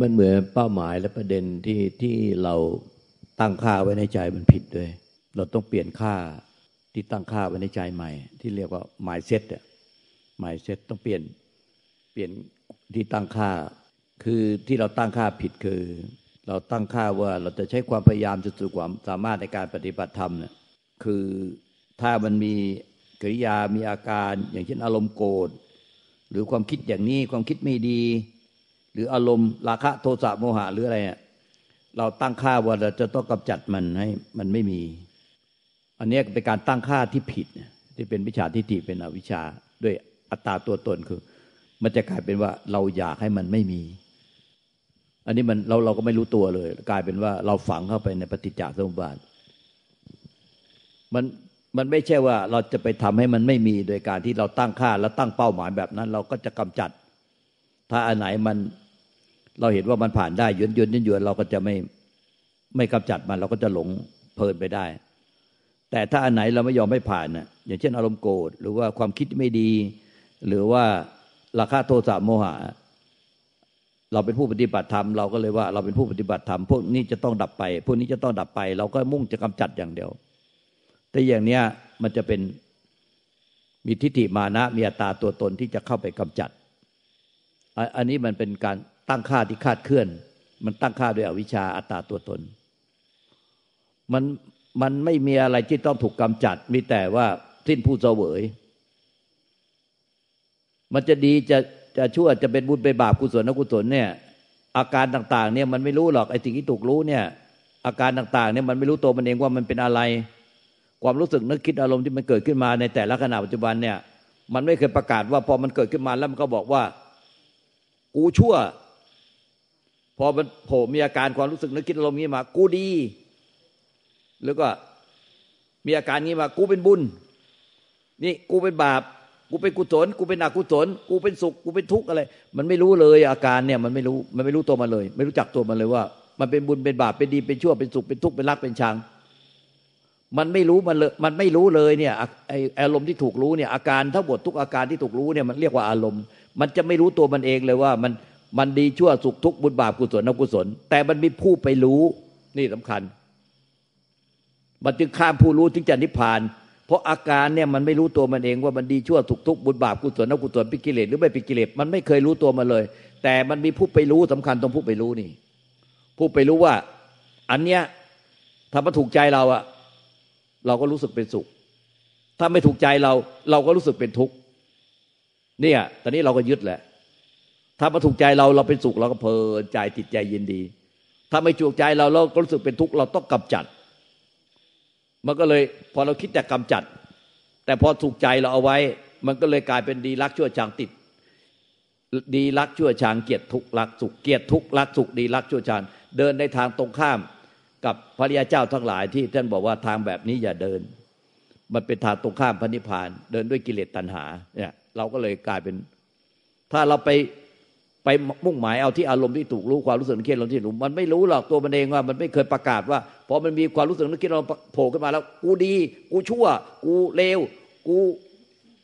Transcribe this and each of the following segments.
มันเหมือนเป้าหมายและประเด็นที่ที่เราตั้งค่าไว้ในใจมันผิดด้วย เราต้องเปลี่ยนค่าที่ตั้งค่าไว้ในใจใหม่ ที่เรียกว่าหมายเซตอะหมายเซตต้องเปลี่ยนเปลี่ยนที่ตั้งค่า คือที่เราตั้งค่าผิดคือ เราตั้งค่าว่าเราจะใช้ความพยายามจะสุดความสามารถในการปฏิบัติธรรมเนี่ยคือถ้ามันมีกิริยามีอาการ อย่างเช่นอารมณ์โกรธหรือความคิดอย่างนี้ความคิดไม่ดี หรืออารมณ์ราคะโทสะโมหะหรืออะไรเนี่ยเราตั้งค่าว่าเราจะต้องกำจัดมันให้มันไม่มี อันนี้เป็นการตั้งค่าที่ผิด ที่เป็นวิชาทิฏฐิเป็นอวิชชาด้วยอัตตาตัวตนคือ มันจะกลายเป็นว่าเราอยากให้มันไม่มี อันนี้มันเราเราก็ไม่รู้ตัวเลย กลายเป็นว่าเราฝังเข้าไปในปฏิจจสมุปบาทมันมันไม่ใช่ว่าเราจะไปทำให้มันไม่มีโดยการที่เราตั้งค่า แล้วตั้งเป้าหมายแบบนั้น เราก็จะกำจัด ถ้าอันไหนมัน เราเห็นว่ามันผ่านได้ยืนยืนยืนยืนเราก็จะไม่ไม่กำจัดมันเราก็จะหลงเพลินไปได้ แต่ถ้าอันไหนเราไม่ยอมไม่ผ่านน่ะอย่างเช่นอารมณ์โกรธหรือว่าความคิดไม่ดี หรือว่าราคาโทสะโมหะ เราเป็นผู้ปฏิบัติธรรมเราก็เลยว่าเราเป็นผู้ปฏิบัติธรรมพวกนี้จะต้องดับไปพวกนี้จะต้องดับไป เราก็มุ่งจะกำจัดอย่างเดียว แต่อย่างเนี้ยมันจะเป็นมีทิฏฐิมานะมีอัตตาตัวตนที่จะเข้าไปกำจัด อันนี้มันเป็นการ ตั้งค่าที่คาดเคลื่อน มันตั้งค่าด้วยอวิชชาอัตตาตัวตน มันมันไม่มีอะไรที่ต้องถูกกำจัด มีแต่ว่าสิ้นผู้เสวย มันจะดีจะจะชั่วจะเป็นบุญเป็นบาปกุศลนกุศลเนี่ย อาการต่าง ๆ เนี่ยมันไม่รู้หรอกไอ้สิ่งที่ถูกรู้เนี่ย อาการต่าง ๆ เนี่ยมันไม่รู้ตัวมันเองว่ามันเป็นอะไร ความรู้สึกนึกคิดอารมณ์ที่มันเกิดขึ้นมาในแต่ละขณะปัจจุบันเนี่ย มันไม่เคยประกาศว่าพอมันเกิดขึ้นมาแล้วมันก็บอกว่า กูชั่ว พอมันโผล่มีอาการความรู้สึกนึกคิดอารมณ์นี้มา กูดี แล้วก็มีอาการนี้มา กูเป็นบุญ นี่กูเป็นบาป กูเป็นกุศล กูเป็นอกุศล กูเป็นสุข กูเป็นทุกข์อะไร มันไม่รู้เลยอาการเนี่ยมันไม่รู้ มันไม่รู้ตัวมันเลย ไม่รู้จักตัวมันเลยว่า มันเป็นบุญ เป็นบาป เป็นดี เป็นชั่ว เป็นสุข เป็นทุกข์ เป็นรัก เป็นชัง มันไม่รู้มันเลย มันไม่รู้เลยเนี่ยไออารมณ์ที่ถูกรู้เนี่ยอาการทั้งหมดทุกอาการที่ถูกรู้เนี่ยมันเรียกว่าอารมณ์ มันจะไม่รู้ตัวมันเองเลยว่ามัน มันดีชั่วสุขทุกข์บุญบาปกุศลนกุศล แต่มันมีผู้ไปรู้นี่สำคัญ มันจึงข้ามผู้รู้ถึงจะนิพพาน เพราะอาการเนี่ยมันไม่รู้ตัวมันเองว่ามันดีชั่วสุขทุกข์บุญบาปกุศลนกุศลปิกิเลสหรือไม่ปิกิเลสมันไม่เคยรู้ตัวมันเลย แต่มันมีผู้ไปรู้สำคัญตรงผู้ไปรู้นี่ ผู้ไปรู้ว่า อันเนี้ยถ้ามันถูกใจเราอะเราก็รู้สึกเป็นสุข ถ้าไม่ถูกใจเรา เราก็รู้สึกเป็นทุกข์เนี่ย ตอนนี้เราก็ยึดแหละ ถ้ามาถูกใจเราเราเป็นสุขเราก็เพลินใจติดใจยินดี ถ้าไม่ถูกใจเราเราก็รู้สึกเป็นทุกข์เราต้องกำจัด มันก็เลยพอเราคิดแต่กำจัด แต่พอถูกใจเราเอาไว้ มันก็เลยกลายเป็นดีรักชั่วชังติด ดีรักชั่วชังเกียรติทุกข์รักสุขเกียรติทุกข์รักสุขดีรักชั่วชังเดินในทางตรงข้ามกับพระริยเจ้าทั้งหลายที่ท่านบอกว่าทางแบบนี้อย่าเดิน มันเป็นทางตรงข้ามพระนิพพาน เดินด้วยกิเลสตัณหาเนี่ยเราก็เลยกลายเป็น ถ้าเราไป ไปมุ่งหมายเอาที่อารมณ์ที่ถูกรู้ความรู้สึกนึกคิดอารมณ์ที่รู้มันไม่รู้หรอกตัวมันเองว่ามันไม่เคยประกาศว่าพอมันมีความรู้สึกนึกคิดเราโผล่ขึ้นมาแล้ว กูดี กูชั่ว กูเลวกู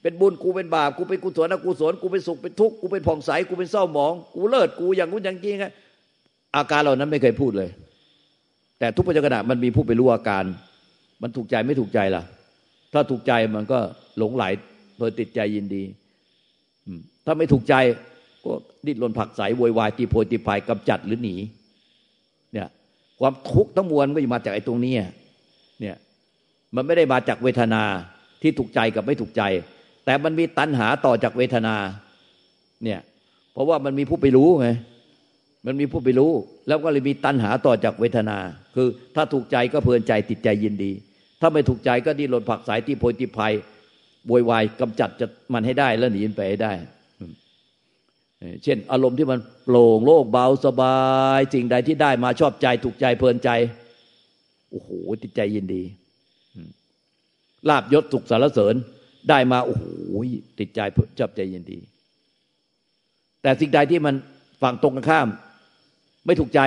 เป็นบุญกูเป็นบาปกูเป็นกุศลนะกูศลกูเป็นสุขเป็นทุกข์กูเป็นผ่องใสกูเป็นเศร้าหมอง กูเลิศกูอย่างนู้นอย่างนี้ไงอาการเหล่านั้นไม่เคยพูดเลย แต่ทุกปัจจุบันมันมีผู้ไปรู้อาการ มันถูกใจไม่ถูกใจล่ะ ถ้าถูกใจมันก็หลงไหลเพลิติดใจยินดีถ้าไม่ถูกใจ ก็ดิ้นรนผักใสโวยวายตีโพยตีพายกำจัดหรือหนีเนี่ยความทุกข์ทั้งมวลก็มาจากไอ้ตรงนี้เนี่ยมันไม่ได้มาจากเวทนาที่ถูกใจกับไม่ถูกใจ แต่มันมีตัณหาต่อจากเวทนาเนี่ยเพราะว่ามันมีผู้ไปรู้ไงมันมีผู้ไปรู้ แล้วก็เลยมีตัณหาต่อจากเวทนา คือถ้าถูกใจก็เพลินใจติดใจยินดี ถ้าไม่ถูกใจก็ดิ้นรนผักสายที่โพยที่ภัยบวยวายกำจัดจะมันให้ได้แล้วหนีไปให้ได้ เช่น อารมณ์ที่มันโปร่งโล่งเบาสบายสิ่งใดที่ได้มาชอบใจถูกใจเพลินใจโอ้โหติดใจยินดีลาบยศสุขสารเสริญได้มาโอ้โหติดใจชอบใจยินดี แต่สิ่งใดที่มันฝั่งตรงกันข้าม ไม่ถูกใจ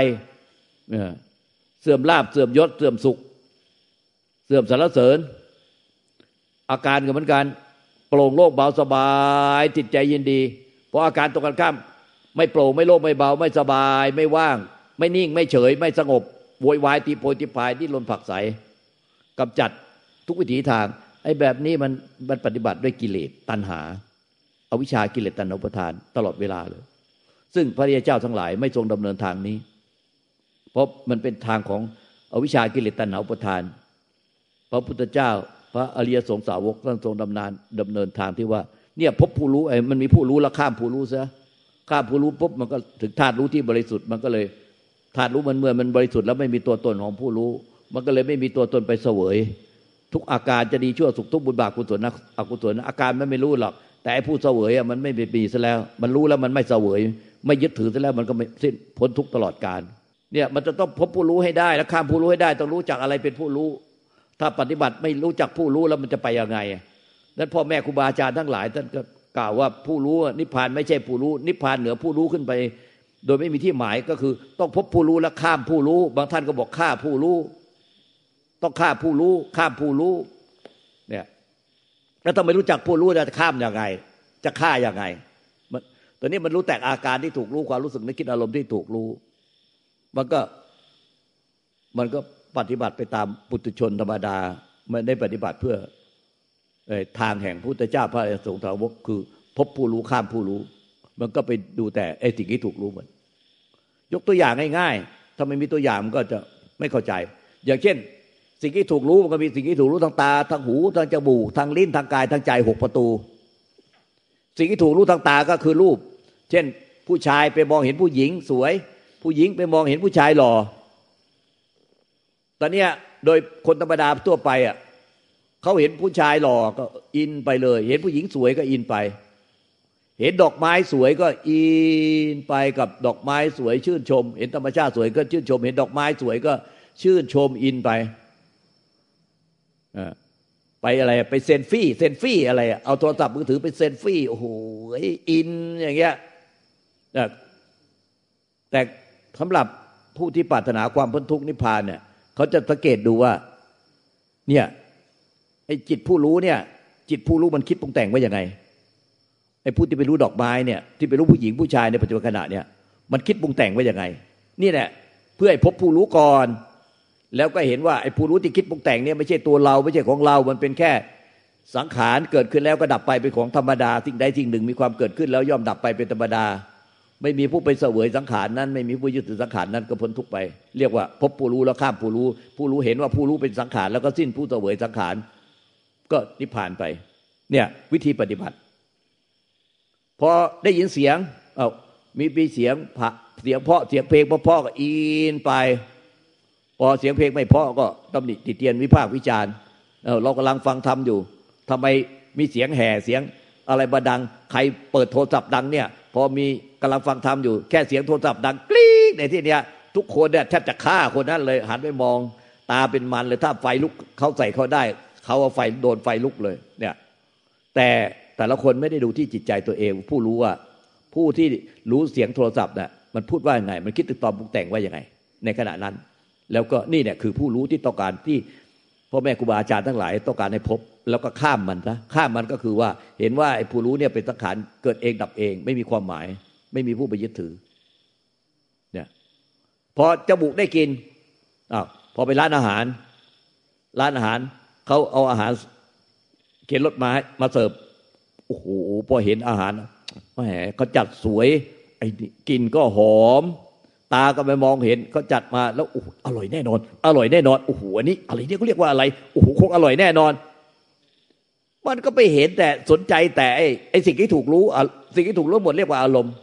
เสื่อมลาบเสื่อมยศเสื่อมสุข เสื่อมสารเสริญ อาการก็เหมือนกันโปร่งโลกเบาสบายจิตใจยินดี เพราะอาการตรงกันข้ามไม่โปร่งไม่โล่งไม่เบา ไม่สบายไม่ว่าง ไม่นิ่งไม่เฉย ไม่สงบโวยวายตีโพยตีพายที่ลนผักใสกำจัดทุกวิถีทางไอ้แบบนี้มันมันปฏิบัติด้วยกิเลสตัณหาอาวิชากิเลสตัณหาประทานตลอดเวลาเลย ซึ่งพระริยเจ้าทั้งหลายไม่ทรงดำเนินทางนี้ เพราะมันเป็นทางของอวิชากิเลสตัณหาประทาน พระพุทธเจ้า พระอริยสงสาวกท่านทรงดำเนินดำเนินทางที่ว่า เนี่ยพบผู้รู้ไอ้มันมีผู้รู้แล้วข้ามผู้รู้ซะข้ามผู้รู้ปุ๊บมันก็ถึงธาตุรู้ที่บริสุทธิ์มันก็เลยธาตุรู้มันเมื่อมันบริสุทธิ์แล้วไม่มีตัวตนของผู้รู้ มันก็เลยไม่มีตัวตนไปเสวย ทุกอาการจะดีชั่วสุขทุกบุญบาปกุศลนะอกุศลอาการมันไม่รู้หรอกแต่ไอ้ผู้เสวยอะมันไม่มีซะแล้ว มันรู้แล้วมันไม่เสวย ไม่ยึดถือซะแล้วมันก็ไม่สิ้นพ้นทุกตลอดกาลเนี่ยมันจะต้องพบผู้รู้ให้ได้แล้วข้ามผู้รู้ให้ได้ ต้องรู้จักอะไรเป็นผู้รู้ ถ้าปฏิบัติไม่รู้จักผู้รู้แล้วมันจะไปยังไง นั้นพ่อแม่ครูบาอาจารย์ทั้งหลายท่านก็กล่าวว่าผู้รู้นิพพานไม่ใช่ผู้รู้ นิพพานเหนือผู้รู้ขึ้นไป โดยไม่มีที่หมายก็คือ ต้องพบผู้รู้แล้วข้ามผู้รู้ บางท่านก็บอกฆ่าผู้รู้ ต้องฆ่าผู้รู้ ข้ามผู้รู้เนี่ยแล้วต้องไม่รู้จักผู้รู้จะข้ามยังไง จะฆ่ายังไงตอนนี้มันรู้แต่อาการที่ถูกรู้ความรู้สึกนึกคิดอารมณ์ที่ถูกรู้ มันก็มันก็ปฏิบัติไปตามปุถุชนธรรมดาไม่ได้ปฏิบัติเพื่อ ทางแห่งพุทธเจ้าพระสงฆ์สาวกคือ พบผู้รู้ข้ามผู้รู้ มันก็ไปดูแต่ไอ้สิ่งที่ถูกรู้เหมือนยกตัวอย่างง่ายๆถ้าไม่มีตัวอย่างมันก็จะไม่เข้าใจ อย่างเช่น สิ่งที่ถูกรู้มันก็มีสิ่งที่ถูกรู้ทางตาทางหูทางจมูกทางลิ้นทางกายทางใจหกประตู สิ่งที่ถูกรู้ทางตาก็คือรูป เช่น ผู้ชายไปมองเห็นผู้หญิงสวย ผู้หญิงไปมองเห็นผู้ชายหล่อตอนนี้โดยคนธรรมดาทั่วไปอะ เขาเห็นผู้ชายหล่อก็อินไปเลย เห็นผู้หญิงสวยก็อินไป เห็นดอกไม้สวยก็อินไปกับดอกไม้สวยชื่นชม เห็นธรรมชาติสวยก็ชื่นชม เห็นดอกไม้สวยก็ชื่นชมอินไปไปอะไรไปเซนฟี่เซนฟี่อะไรเอาโทรศัพท์มือถือไปเซนฟี่โอ้โหอินอย่างเงี้ยแต่สำหรับผู้ที่ปรารถนาความพ้นทุกข์นิพพานเนี่ยเขาจะสังเกตดูว่า เนี่ย ไอ้จิตผู้รู้เนี่ย จิตผู้รู้มันคิดปรุงแต่งว่าอย่างไงไอ้ผู้ที่ไปรู้ดอกไม้เนี่ยที่ไปรู้ผู้หญิงผู้ชายในปัจจุบันขณะเนี่ยมันคิดปรุงแต่งว่าอย่างไง นี่แหละเพื่อให้พบผู้รู้ก่อน แล้วก็เห็นว่าไอ้ผู้รู้ที่คิดปรุงแต่งเนี่ยไม่ใช่ตัวเราไม่ใช่ของเรา มันเป็นแค่สังขารเกิดขึ้นแล้วก็ดับไปเป็นของธรรมดาสิ่งใดสิ่งหนึ่งมีความเกิดขึ้นแล้วย่อมดับไปเป็นธรรมดา ไม่มีผู้ไปเสวยสังขารนั้น ไม่มีผู้ยึดถือสังขารนั้นก็พ้นทุกไป เรียกว่าพบผู้รู้แล้วข้ามผู้รู้ ผู้รู้เห็นว่าผู้รู้เป็นสังขารแล้วก็สิ้นผู้เสวยสังขาร ก็นิพพานไป เนี่ยวิธีปฏิบัติ พอได้ยินเสียง เอามีปีเสียงผะเสียงเพาะเสียงเพลงเพาะก็อินไป พอเสียงเพลงไม่เพาะก็ตำหนิติเตียนวิพากษ์วิจารณ์เรากำลังฟังธรรมอยู่ทำไมมีเสียงแห่เสียงอะไรบาดัง ใครเปิดโทรศัพท์ดังเนี่ย พอมีกำลังฟังธรรมอยู่แค่เสียงโทรศัพท์ดังกรี๊ดในที่เนี้ยทุกคนเนี่ยแทบจะฆ่าคนนั้นเลยหันไปมอง ตาเป็นมันเลยถ้าไฟลุกเขาใส่เขาได้ เขาเอาไฟโดนไฟลุกเลยเนี่ยแต่แต่ละคนไม่ได้ดูที่จิตใจตัวเอง ผู้รู้ว่าผู้ที่รู้เสียงโทรศัพท์น่ะมันพูดว่ายังไง มันคิดตึกตอปรุงแต่งว่ายังไง ในขณะนั้น แล้วก็นี่เนี่ยคือผู้รู้ที่ต้องการที่พ่อแม่ครูบาอาจารย์ทั้งหลายต้องการให้พบ แล้วก็ข้ามมันนะข้ามมันก็คือว่าเห็นว่าไอ้ผู้รู้เนี่ยเป็นสังขารเกิดเองดับเอง ไม่มีความหมาย ไม่มีผู้ไปยึดถือเนี่ยพอจมูกได้กินอ้าวพอไปร้านอาหาร ร้านอาหาร เขาเอาอาหารเข็นรถมามาเสิร์ฟโอ้โหพอเห็นอาหารแหมเขาจัดสวยไอ้กินก็หอม ตาก็ไปมองเห็นเขาจัดมาแล้วโอ้อร่อยแน่นอน อร่อยแน่นอนโอ้โหอันนี้อะไรเนี่ยเขาเรียกว่าอะไรโอ้โหคงอร่อยแน่นอน มันก็ไปเห็นแต่สนใจแต่ไอ้ไอ้สิ่งที่ถูกรู้สิ่งที่ถูกรู้หมดเรียกว่าอารมณ์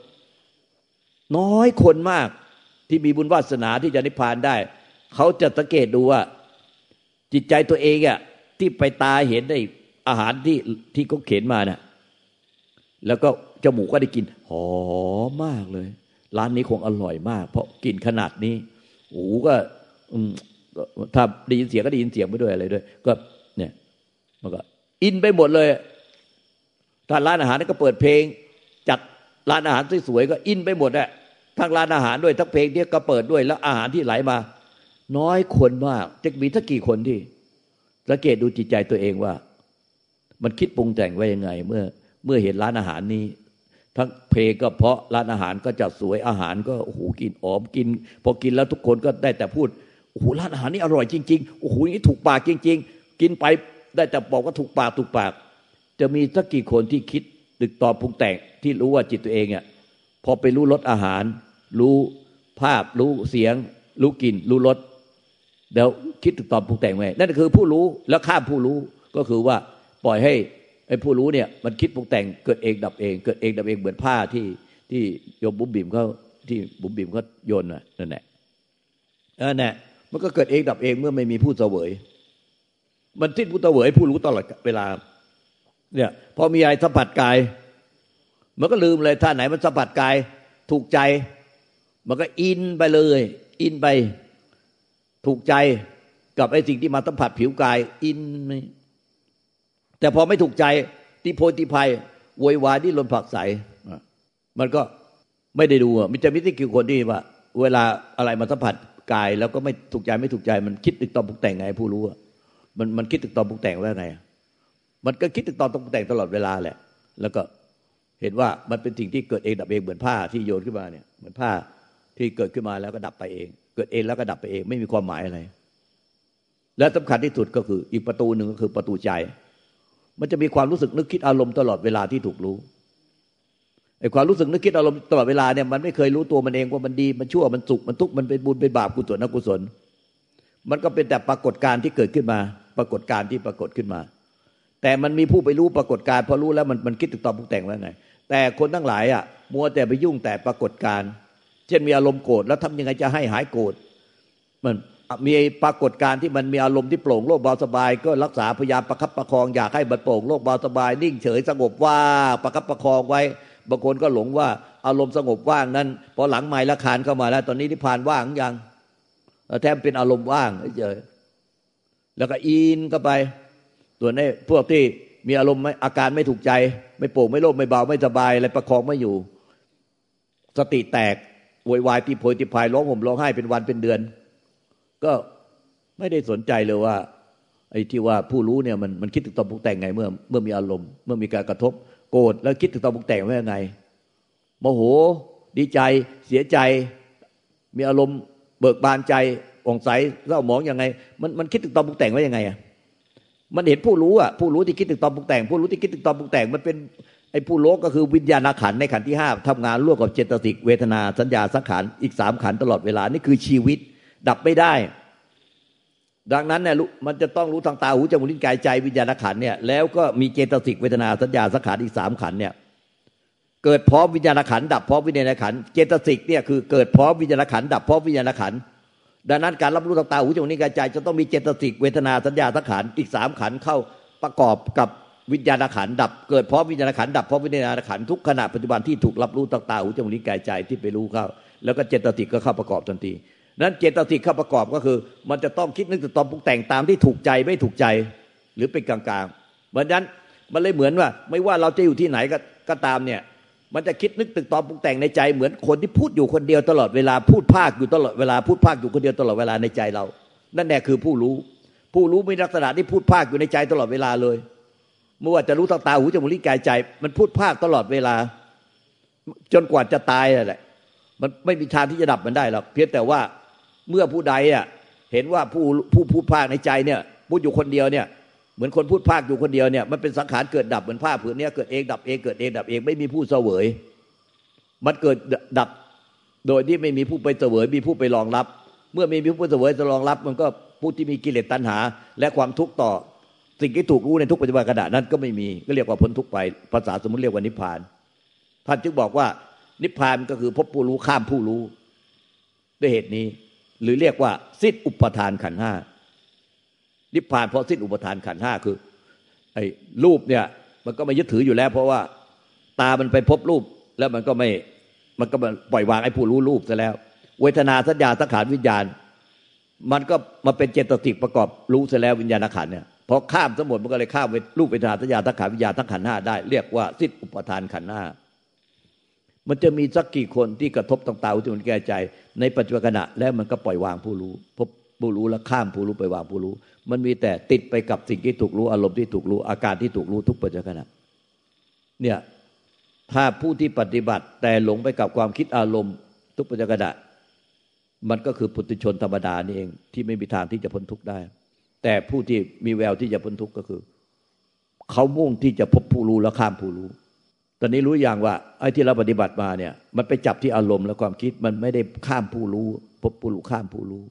น้อยคนมากที่มีบุญวาสนาที่จะนิพพานได้ เขาจะสังเกตดูว่า จิตใจตัวเองอะ ที่ไปตาเห็นได้อาหารที่ที่เขาเข็นมานะ่ยแล้วก็จมูกก็ได้กินหอมมากเลย ร้านนี้คงอร่อยมาก เพราะกินขนาดนี้หูก็ถ้าได้ยินเสียงก็ได้ยินเสียงไปด้วยอะไรด้วย ก็เนี่ยมันก็อินไปหมดเลย ถ้าร้านอาหารก็เปิดเพลง จัดร้านอาหารสวยๆก็อินไปหมดอะทั้งร้านอาหารด้วยทั้งเพลงที่ก็เปิดด้วยแล้วอาหารที่ไหลมา น้อยคนมากจะมีสักกี่คนที่ สังเกตดูจิตใจตัวเองว่า มันคิดปรุงแต่งไว้ยังไง เมื่อเมื่อเห็นร้านอาหารนี้ ทั้งเพลงก็เพราะร้านอาหารก็จะสวยอาหารก็โอ้โหกินหอมกิน พอกินแล้วทุกคนก็ได้แต่พูดโอ้โหร้านอาหารนี่อร่อยจริงๆโอ้โหนี่ถูกปากจริง ๆ กินไปได้แต่บอกว่าถูกปากถูกปาก จะมีสักกี่คนที่คิดตึกตอบปรุงแต่งที่รู้ว่าจิตตัวเองอะพอไปรู้รสอาหาร รู้ภาพรู้เสียง รู้กลิ่นรู้รส เดี๋ยวคิดตึกตอบปรุงแต่งไว้นั่นคือผู้รู้แล้วข้ามผู้รู้ก็คือว่าปล่อยให้ไอ้ผู้รู้เนี่ยมันคิดปรุงแต่งเกิดเองดับเอง เกิดเองดับเองเหมือนผ้าที่ที่โยมบุ๋มบิ่มเขาที่บุ๋มบิ่มเขาโยนน่ะนั่นแหละนั่นแหละมันก็เกิดเองดับเองเมื่อไม่มีผู้เสวย มันทิ้งผู้เสวยผู้รู้ตลอดเวลา เนี่ยพอมีอะไรสัมผัสกาย มันก็ลืมเลยท่าไหนมันสัมผัสกายถูกใจ มันก็อินไปเลย อินไป ถูกใจกับไอ้สิ่งที่มาสัมผัสผิวกาย อินแต่พอไม่ถูกใจติโพติภัยโวยวายที่ลนผักใสมันก็ไม่ได้ดูมันจะมิติกี่คนที่ว่า เวลาอะไรมาสัมผัสกาย แล้วก็ไม่ถูกใจไม่ถูกใจ มันคิดตึกตอนปรุงแต่งไงผู้รู้มันมันคิดตึกตอนปรุงแต่งว่าไงมันก็คิดตึกตอนปรุงแต่งตลอดเวลาแหละ แล้วก็เห็นว่ามันเป็นสิ่งที่เกิดเองดับเองเหมือนผ้าที่โยนขึ้นมาเนี่ย เหมือนผ้าที่เกิดขึ้นมาแล้วก็ดับไปเอง กิดเองแล้วก็ดับไปเอง ไม่มีความหมายอะไร และสำคัญที่สุดก็คือ อีกประตูหนึ่งก็คือประตูใจ มันจะมีความรู้สึกนึกคิดอารมณ์ตลอดเวลาที่ถูกรู้ไอ้ความรู้สึกนึกคิดอารมณ์ตลอดเวลาเนี่ยมันไม่เคยรู้ตัวมันเองว่ามันดีมันชั่วมันสุขมันทุกข์มันเป็นบุญเป็นบาปกุศลอกุศล มันก็เป็นแต่ปรากฏการณ์ที่เกิดขึ้นมา ปรากฏการณ์ที่ปรากฏขึ้นมา แต่มันมีผู้ไปรู้ปรากฏการณ์พอรู้แล้วมันมันคิดตึกตอบปรุงแต่งว่าไง แต่คนทั้งหลายอะมัวแต่ไปยุ่งแต่ปรากฏการณ์ เช่นมีอารมณ์โกรธแล้วทำยังไงจะให้หายโกรธมันมีปรากฏการที่มันมีอารมณ์ที่โปร่งโล่งเบาสบาย ก็รักษาพยายามประคับประคองอยากให้มันโปร่งโล่งเบาสบาย นิ่งเฉยสงบว่าประคับประคองไว้บางคนก็หลงว่าอารมณ์สงบว่างนั้นพอหลังไม้ละคานเข้ามาแล้ว ตอนนี้ที่ผ่านว่างยังแทบเป็นอารมณ์ว่างเฉยแล้วก็อินเข้าไปตัวนี้พวกที่มีอารมณ์อาการไม่ถูกใจ ไม่โปร่งไม่โล่งไม่เบาไม่สบายอะไรประคองไม่อยู่ สติแตก โวยวายที่โพยที่พายร้องห่มร้องไห้เป็นวันเป็นเดือน ก็ไม่ได้สนใจเลยว่า ไอ้ที่ว่าผู้รู้เนี่ยมันมันคิดถึงตอนปรุงแต่งไงเมื่อเมื่อมีอารมณ์เมื่อมีการกระทบ โกรธแล้วคิดถึงตอนปรุงแต่งว่ายังไงโมโหดีใจเสียใจ มีอารมณ์เบิกบานใจอ่องใสเศร้าหมองยังไง มันมันคิดถึงตอนปรุงแต่งว่ายังไงอะมันเห็นผู้รู้อะผู้รู้ที่คิดถึงตอนปรุงแต่ง ผู้รู้ที่คิดถึงตอนปรุงแต่งมันเป็น ไอ้ผู้โลกก็คือวิญญาณขันในขันที่ห้าทำงานร่วมกับเจตสิกเวทนาสัญญาสังขารอีกสามขันตลอดเวลานี่คือชีวิต ดับไม่ได้ ดังนั้นเนี่ยมันจะต้องรู้ทางตาหูจมูกลิ้นกายใจวิญญาณขันเนี่ยแล้วก็มีเจตสิกเวทนาสัญญาสังขารอีกสามขันเนี่ยเกิดพร้อมวิญญาณขันดับพร้อมวิญญาณขันเจตสิกเนี่ยคือเกิดพร้อมวิญญาณขันดับพร้อมวิญญาณขันดังนั้นการรับรู้ทางตาหูจมูกลิ้นกายใจ จะต้องมีเจตสิกเวทนาสัญญาสังขารอีกสามขันเข้าประกอบกับ วิญญาณขันดับเกิดเพร้อมวิญญาณขันดับเพร้อมวิญญาณขันทุกขณะปัจจุบันที่ถูกรับรู้ทางตาหูจมูกลิ้นกายใจที่ไปรู้เข้า แล้วก็เจตสิกก็เข้าประกอบทันทีนั้นเจตสิกเข้าประกอบก็คือ มันจะต้องคิดนึกตอนปรุงแต่งตามที่ถูกใจไม่ถูกใจหรือเป็นกลางๆเพราะนั้นมันเลยเหมือนว่า ไม่ว่าเราจะอยู่ที่ไหนก็ก็ตามเนี่ยมันจะคิดนึกตึกตอนปรุงแต่งในใจเหมือนคนที่พูดอยู่คนเดียวตลอดเวลาพูดภาคอยู่ตลอดเวลาพูดภาคอยู่คนเดียวตลอดเวลาในใจเรา นั่นแหละคือผู้รู้ ผู้รู้มีลักษณะที่พูดภาคอยู่ในใจตลอดเวลาเลย เมื่อว่าจะรู้ทางตาหูจมูกลิ้นกายใจ มันพูดภาคตลอดเวลา จนกว่าจะตายแหละมันไม่มีทางที่จะดับมันได้หรอกเพียงแต่ว่าเมื่อผู้ใดอะเห็นว่าผู้ผู้พูดภาคในใจเนี่ยพูดอยู่คนเดียวเนี่ยเหมือนคนพูดภาคอยู่คนเดียวเนี่ยมันเป็นสังขารเกิดดับเหมือนผ้าผืนนี้เกิดเองดับเองเกิดเองดับเองไม่มีผู้เสวย มันเกิดดับโดยที่ไม่มีผู้ไปเสวยมีผู้ไปรองรับ เมื่อมีผู้เสวยจะรองรับ มันก็ผู้ที่มีกิเลสตัณหา และความทุกข์ต่อ สิ่งที่ถูกรู้ในทุกปัจจุบันขณะนั้นก็ไม่มีก็เรียกว่าพ้นทุกไปภาษาสมมติเรียกว่านิพพานท่านจึงบอกว่า นิพพานก็คือพบผู้รู้ข้ามผู้รู้ ด้วยเหตุนี้ หรือเรียกว่าสิ้นอุปทานขันห้านิพพานเพราะสิ้นอุปทานขันห้าคือไอ้รูปเนี่ยมันก็ไม่ยึดถืออยู่แล้ว เพราะว่าตามันไปพบรูปแล้วมันก็ไม่มันก็ปล่อยวางไอ้ผู้รู้รูปซะแล้ว เวทนาสัญญาสังขารวิญญาณ มันก็มาเป็นเจตสิกประกอบรู้ซะแล้ววิญญาณขันเนี่ย พอข้ามสมุดมันก็เลยข้ามรูปเวทนาสัญญาสังขาวิญญาณทั้งขันห้าได้ เรียกว่าสิ้นอุปทานขันห้ามันจะมีสักกี่คนที่กระทบต่างๆที่มันแก่ใจ ในปัจจุบันขณะแล้วมันก็ปล่อยวางผู้รู้พบผู้รู้แล้วข้ามผู้รู้ไปวางผู้รู้ มันมีแต่ติดไปกับสิ่งที่ถูกรู้อารมณ์ที่ถูกรู้อาการที่ถูกรู้ทุกปัจจุบันขณะเนี่ยถ้าผู้ที่ปฏิบัติแต่หลงไปกับความคิดอารมณ์ ทุกปัจจกดะมันก็คือปุถุชนธรรมดานี่เองที่ไม่มีทางที่จะพ้นทุกข์ได้ แต่ผู้ที่มีแววที่จะพ้นทุกข์ก็คือเขามุ่งที่จะพบผู้รู้แล้วข้ามผู้รู้ ตอนนี้รู้อย่างว่าไอ้ที่เราปฏิบัติมาเนี่ย มันไปจับที่อารมณ์และความคิดมันไม่ได้ข้ามผู้รู้ พบผู้รู้ข้ามผู้รู้